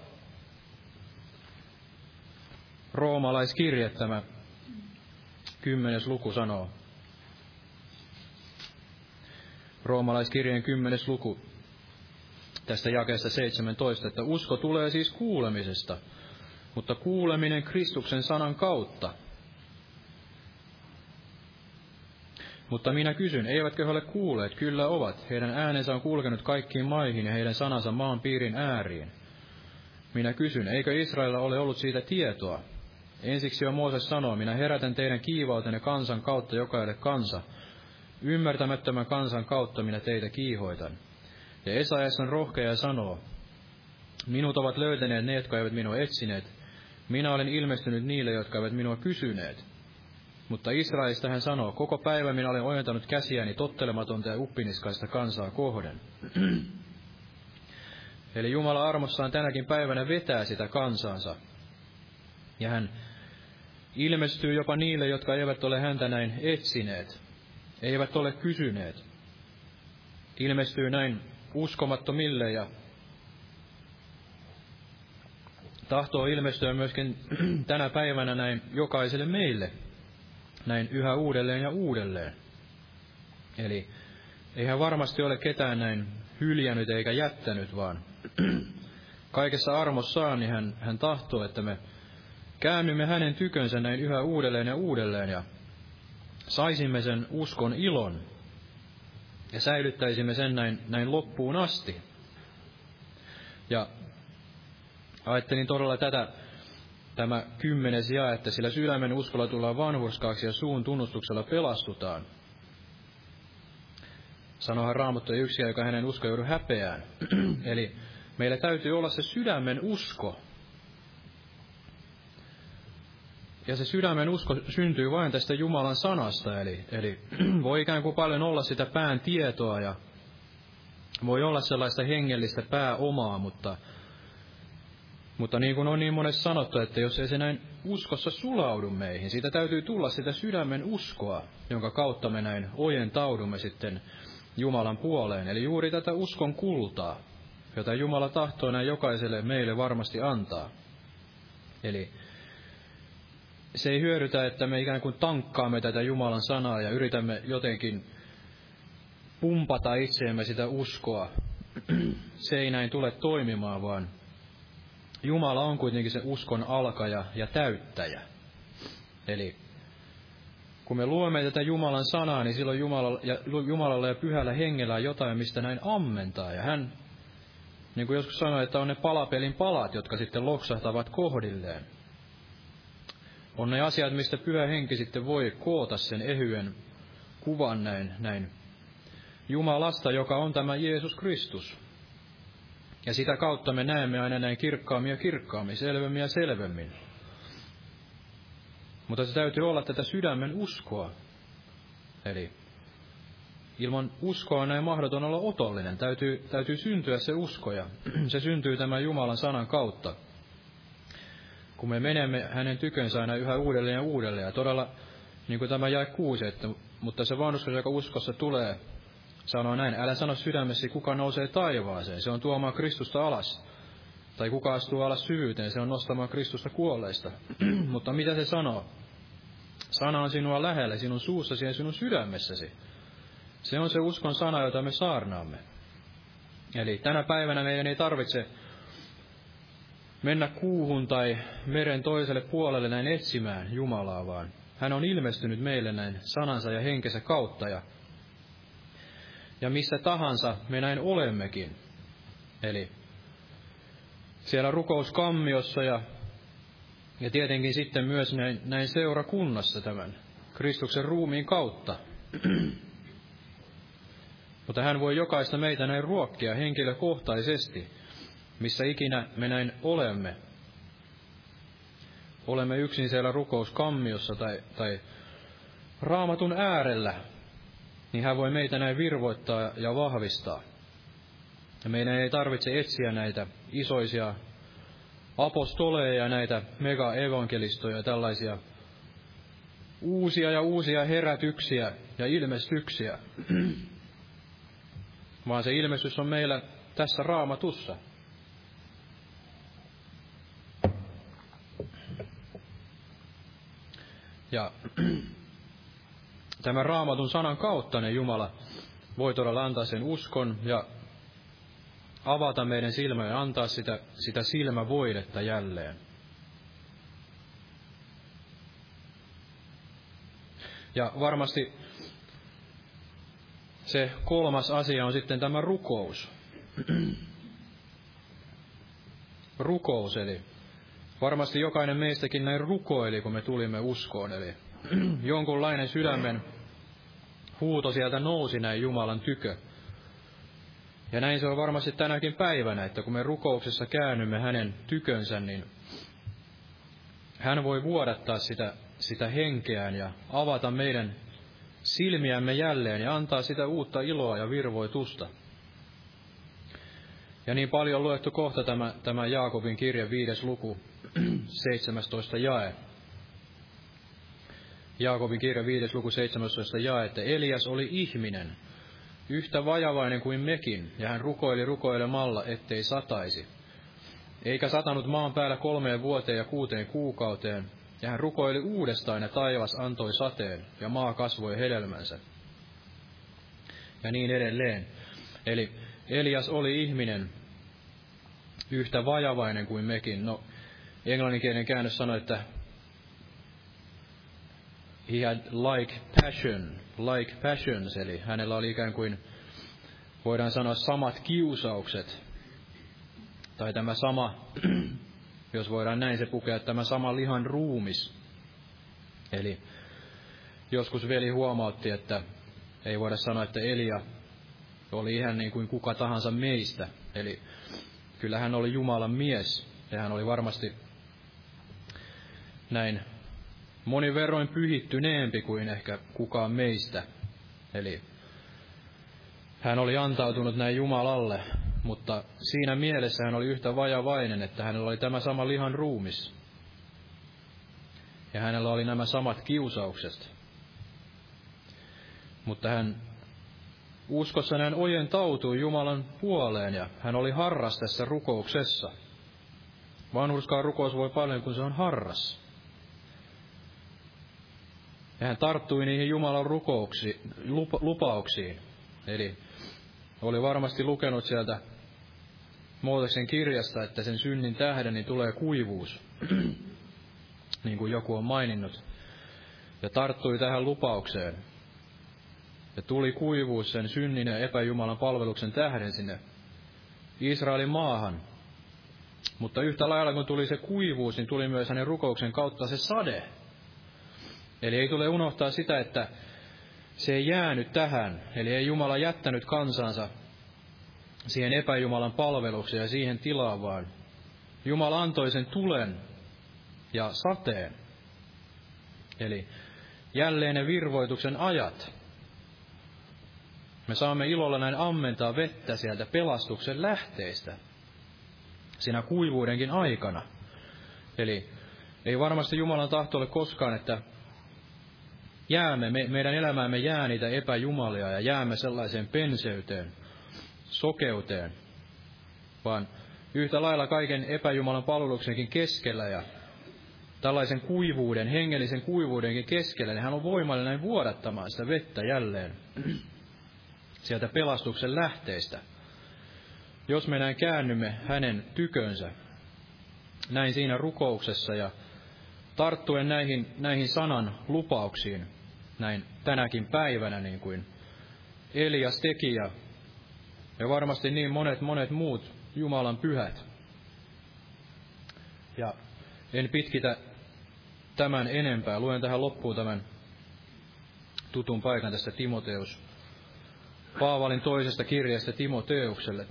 roomalaiskirje tämä kymmenes luku sanoo. Roomalaiskirjeen kymmenes luku tästä jakeesta 17, että usko tulee siis kuulemisesta, mutta kuuleminen Kristuksen sanan kautta. Mutta minä kysyn, eivätkö he ole kuulleet? Kyllä ovat. Heidän äänensä on kulkenut kaikkiin maihin ja heidän sanansa maan piirin ääriin. minä kysyn, eikö Israelilla ole ollut siitä tietoa? Ensiksi jo Mooses sanoo, minä herätän teidän kiivautenne kansan kautta jokaille kansa. Ymmärtämättömän kansan kautta minä teitä kiihoitan. Ja Esaias on rohkea ja sanoo, minut ovat löytäneet ne, jotka eivät minua etsineet. Minä olen ilmestynyt niille, jotka eivät minua kysyneet. Mutta Israelista hän sanoo, koko päivä minä olen ojentanut käsiäni tottelematonta ja uppiniskaista kansaa kohden. Eli Jumala armossaan tänäkin päivänä vetää sitä kansansa. Ja hän ilmestyy jopa niille, jotka eivät ole häntä näin etsineet, eivät ole kysyneet. Ilmestyy näin uskomattomille ja tahtoo ilmestyä myöskin tänä päivänä näin jokaiselle meille, näin yhä uudelleen ja uudelleen. Eli eihän varmasti ole ketään näin hyljännyt eikä jättänyt, vaan kaikessa armossaan niin hän, hän tahtoo, että me käännymme hänen tykönsä näin yhä uudelleen ja uudelleen ja saisimme sen uskon ilon ja säilyttäisimme sen näin, näin loppuun asti. Ja ajattelin todella tätä, tämä kymmenes ja, että sillä sydämen uskolla tullaan vanhurskaaksi ja suun tunnustuksella pelastutaan. Sanohan Raamattu yksi, joka hänen usko joudu häpeään. Eli meillä täytyy olla se sydämen usko. Ja se sydämen usko syntyy vain tästä Jumalan sanasta, eli, eli voi ikään kuin paljon olla sitä pään tietoa ja voi olla sellaista hengellistä pääomaa, mutta, mutta niin kuin on niin monessa sanottu, että jos ei se näin uskossa sulaudu meihin, siitä täytyy tulla sitä sydämen uskoa, jonka kautta me näin ojentaudumme sitten Jumalan puoleen. Eli juuri tätä uskon kultaa, jota Jumala tahtoo näin jokaiselle meille varmasti antaa. Eli se ei hyödytä, että me ikään kuin tankkaamme tätä Jumalan sanaa ja yritämme jotenkin pumpata itseemme sitä uskoa. Se ei näin tule toimimaan, vaan Jumala on kuitenkin se uskon alkaja ja täyttäjä. Eli kun me luemme tätä Jumalan sanaa, niin silloin Jumalalla ja pyhällä hengellä on jotain, mistä näin ammentaa. Ja hän, niin kuin joskus sanoi, että on ne palapelin palat, jotka sitten loksahtavat kohdilleen. On ne asiat, mistä pyhä henki sitten voi koota sen ehyen kuvan näin, näin Jumalasta, joka on tämä Jeesus Kristus. Ja sitä kautta me näemme aina näin kirkkaammin ja kirkkaammin, selvemmin ja selvemmin. Mutta se täytyy olla tätä sydämen uskoa. Eli ilman uskoa on näin mahdoton olla otollinen. Täytyy, täytyy syntyä se usko ja se syntyy tämän Jumalan sanan kautta. Kun me menemme hänen tykönsä aina yhä uudelleen ja uudelleen. Ja todella, niin kuin tämä jäi kuusi, että, mutta se vanhuskos, joka uskossa tulee, sanoo näin, älä sano sydämessi, kuka nousee taivaaseen. Se on tuomaan Kristusta alas. Tai kuka astuu alas syvyyteen, se on nostamaan Kristusta kuolleista. Mutta mitä se sanoo? Sana on sinua lähellä, sinun suussasi ja sinun sydämessäsi. Se on se uskon sana, jota me saarnaamme. Eli tänä päivänä meidän ei tarvitse mennä kuuhun tai meren toiselle puolelle näin etsimään Jumalaa, vaan hän on ilmestynyt meille näin sanansa ja henkensä kautta. Ja, ja missä tahansa me näin olemmekin. Eli siellä rukouskammiossa ja, ja tietenkin sitten myös näin, näin seurakunnassa tämän Kristuksen ruumiin kautta. Mutta hän voi jokaista meitä näin ruokkia henkilökohtaisesti, missä ikinä me näin olemme. Olemme yksin siellä rukouskammiossa tai, tai raamatun äärellä, niin hän voi meitä näin virvoittaa ja vahvistaa. Ja meidän ei tarvitse etsiä näitä isoisia apostoleja ja näitä mega-evankelistoja, tällaisia uusia ja uusia herätyksiä ja ilmestyksiä, vaan se ilmestys on meillä tässä raamatussa. Ja tämän raamatun sanan kautta ne Jumala voi todella antaa sen uskon ja avata meidän silmä ja antaa sitä, sitä silmävoidetta jälleen. Ja varmasti se kolmas asia on sitten tämä rukous. rukous, eli varmasti jokainen meistäkin näin rukoili, kun me tulimme uskoon, eli jonkunlainen sydämen huuto sieltä nousi näin Jumalan tykö. Ja näin se on varmasti tänäkin päivänä, että kun me rukouksessa käännymme hänen tykönsä, niin hän voi vuodattaa sitä, sitä henkeään ja avata meidän silmiämme jälleen ja antaa sitä uutta iloa ja virvoitusta. Ja niin paljon luettu kohta tämä, tämä Jaakobin kirjan viides luku, 17 jae. Jaakobin kirja viides luku 17 jae, että Elias oli ihminen, yhtä vajavainen kuin mekin, ja hän rukoili rukoilemalla, ettei sataisi. Eikä satanut maan päällä kolmeen vuoteen ja kuuteen kuukauteen, ja hän rukoili uudestaan, ja taivas antoi sateen, ja maa kasvoi hedelmänsä. Ja niin edelleen. Eli Elias oli ihminen, yhtä vajavainen kuin mekin. No, englanninkielinen käännös sanoi, että he had like passion, like passions, eli hänellä oli ikään kuin, voidaan sanoa, samat kiusaukset. Tai tämä sama, jos voidaan näin se pukea, tämä sama lihan ruumis. Eli joskus veli huomautti, että ei voida sanoa, että Elia oli ihan niin kuin kuka tahansa meistä. Eli kyllä hän oli Jumalan mies, ja hän oli varmasti näin moni verroin pyhittyneempi kuin ehkä kukaan meistä. Eli hän oli antautunut näin Jumalalle, mutta siinä mielessä hän oli yhtä vajavainen, että hänellä oli tämä sama lihan ruumis. Ja hänellä oli nämä samat kiusaukset. Mutta hän uskossa hän ojentautui Jumalan puoleen ja hän oli harras tässä rukouksessa. Vanhurskaan rukous voi paljon, kun se on harras. Ja hän tarttui niihin Jumalan rukouksiin, lupa, lupauksiin. Eli oli varmasti lukenut sieltä Mooseksen kirjasta, että sen synnin tähden niin tulee kuivuus, niin kuin joku on maininnut. Ja tarttui tähän lupaukseen. Ja tuli kuivuus sen synnin ja epäjumalan palveluksen tähden sinne Israelin maahan. Mutta yhtä lailla kun tuli se kuivuus, niin tuli myös hänen rukouksen kautta se sade. Eli ei tule unohtaa sitä, että se ei jäänyt tähän. Eli ei Jumala jättänyt kansansa siihen epäjumalan palvelukseen ja siihen tilaan, vaan Jumala antoi sen tulen ja sateen. Eli jälleen ne virvoituksen ajat. Me saamme ilolla näin ammentaa vettä sieltä pelastuksen lähteistä siinä kuivuudenkin aikana. Eli ei varmasti Jumalan tahto ole koskaan, että jäämme, me, meidän elämäämme jää niitä epäjumalia ja jäämme sellaiseen penseyteen, sokeuteen, vaan yhtä lailla kaiken epäjumalan palveluksenkin keskellä ja tällaisen kuivuuden, hengellisen kuivuudenkin keskellä, niin hän on voimallinen vuodattamaan sitä vettä jälleen sieltä pelastuksen lähteistä. Jos me näin käännymme hänen tykönsä, näin siinä rukouksessa ja tarttuen näihin, näihin sanan lupauksiin, näin tänäkin päivänä, niin kuin Elias teki ja, ja varmasti niin monet monet muut Jumalan pyhät. Ja en pitkitä tämän enempää. Luen tähän loppuun tämän tutun paikan tästä Timoteus. Paavalin toisesta kirjasta Timoteukselle.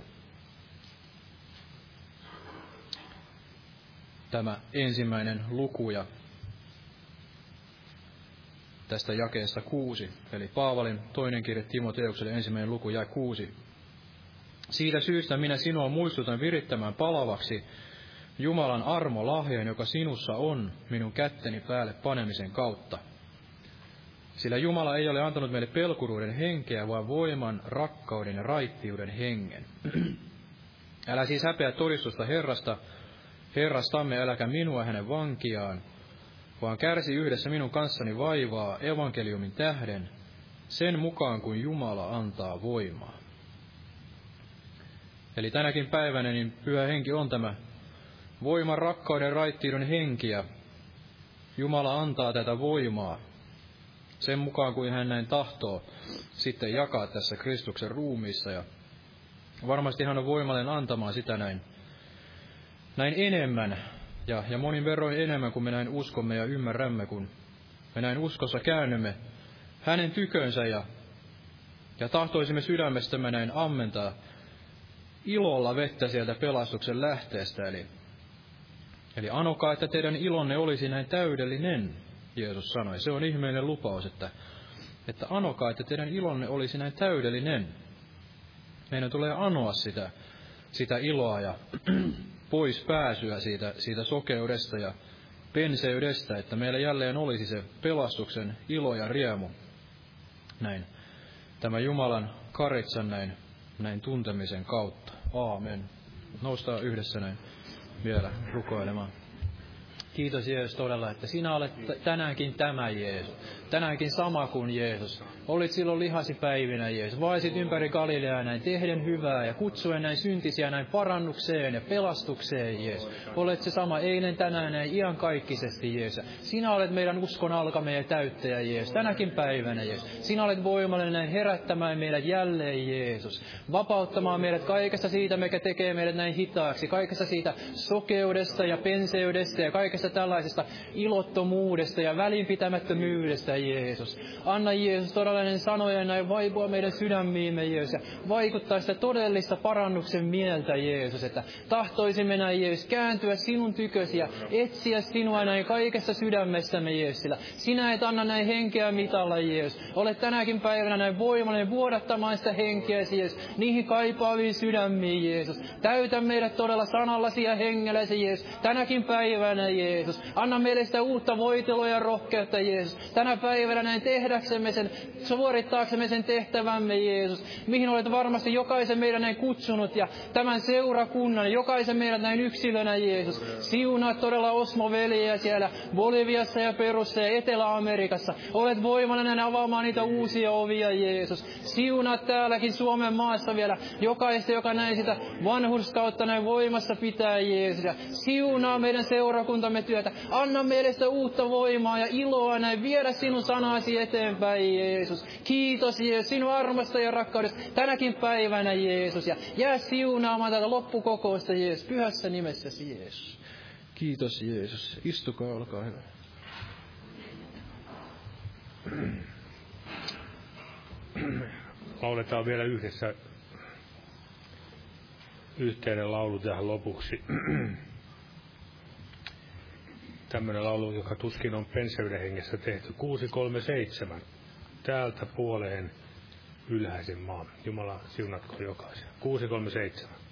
Tämä ensimmäinen luku ja tästä jakeesta kuusi, eli Paavalin toinen kirja Timoteukselle ensimmäinen luku ja kuusi. Siitä syystä minä sinua muistutan virittämään palavaksi Jumalan armo lahjan, joka sinussa on minun kätteni päälle panemisen kautta. Sillä Jumala ei ole antanut meille pelkuruuden henkeä, vaan voiman, rakkauden ja raittiuden hengen. Älä siis häpeä todistusta Herrasta, Herrastamme äläkä minua hänen vankiaan, vaan kärsi yhdessä minun kanssani vaivaa evankeliumin tähden, sen mukaan kuin Jumala antaa voimaa. Eli tänäkin päivänä niin pyhä henki on tämä voiman, rakkauden, raittiuden henki, ja Jumala antaa tätä voimaa sen mukaan kuin hän näin tahtoo sitten jakaa tässä Kristuksen ruumiissa. Ja varmasti hän on voimallinen antamaan sitä näin näin enemmän ja, ja monin verroin enemmän kuin me näin uskomme ja ymmärrämme, kun me näin uskossa käännymme hänen tykönsä ja, ja tahtoisimme sydämestämme näin ammentaa ilolla vettä sieltä pelastuksen lähteestä. Eli, eli anokaa, että teidän ilonne olisi näin täydellinen, Jeesus sanoi. Se on ihmeinen lupaus, että, että anokaa, että teidän ilonne olisi näin täydellinen. Meidän tulee anoa sitä, sitä iloa ja pois pääsyä siitä, siitä sokeudesta ja penseydestä, että meillä jälleen olisi se pelastuksen ilo ja riemu. Näin. Tämä Jumalan karitsan näin, näin tuntemisen kautta. Aamen. Noustaan yhdessä näin vielä rukoilemaan. Kiitos Jeesus todella, että sinä olet tänäänkin tämä Jeesus. Tänäänkin sama kuin Jeesus. Olit silloin lihasi päivinä, Jeesus. Vaisit ympäri Galileaa näin tehden hyvää ja kutsuen näin syntisiä näin parannukseen ja pelastukseen, Jeesus. Olet se sama eilen, tänään näin iankaikkisesti, Jeesus. Sinä olet meidän uskon alkamme ja täyttäjä, Jeesus. Tänäkin päivänä, Jeesus. Sinä olet voimallinen näin herättämään meidät jälleen, Jeesus. Vapauttamaan meidät kaikesta siitä, mikä tekee meidät näin hitaaksi. Kaikesta siitä sokeudesta ja penseydestä ja kaikesta tällaisesta ilottomuudesta ja välinpitämättömyydestä, Jeesus. Anna Jeesus todellinen sanoja näin vaipua meidän sydämiimme, Jeesus, ja vaikuttaa sitä todellista parannuksen mieltä, Jeesus, että tahtoisimme näin, Jeesus, kääntyä sinun tykösi ja etsiä sinua näin kaikessa sydämessämme, Jeesus, sillä sinä et anna näin henkeä mitalla, Jeesus. Olet tänäkin päivänä näin voimallinen vuodattamaan sitä henkeä, Jeesus, niihin kaipaaviin sydämiin, Jeesus. Täytä meidät todella sanallasi ja hengelläsi, Jeesus, tänäkin päivänä, Jeesus. Anna meille sitä uutta voitelua ja rohkeutta, Jeesus. Tänä päivänä näin tehdäksemme sen, suorittaaksemme sen tehtävämme, Jeesus, mihin olet varmasti jokaisen meidän näin kutsunut ja tämän seurakunnan, jokaisen meidän näin yksilönä, Jeesus. Siunaa todella Osmo siellä Boliviassa ja Perussa ja Etelä-Amerikassa. Olet voimallinen avaamaan niitä uusia ovia, Jeesus. Siunaa täälläkin Suomen maassa vielä jokaista, joka näin sitä vanhurskautta näin voimassa pitää, Jeesus. Ja siunaa meidän seurakuntamme työtä. Anna meille sitä uutta voimaa ja iloa näin viedä sinun sanasi eteenpäin, Jeesus. Kiitos, Jeesus, sinun armosta ja rakkaudesta tänäkin päivänä, Jeesus. Ja jää siunaamaan tätä loppukokousta, Jeesus, pyhässä nimessäsi, Jeesus. Kiitos, Jeesus. Istukaa, olkaa hyvä. Lauletaan vielä yhdessä yhteinen laulu tähän lopuksi tämmöinen laulu, joka tuskin on penseyden hengessä tehty. 637. Täältä puoleen ylhäisin maan. Jumala siunatko jokaisen. 637.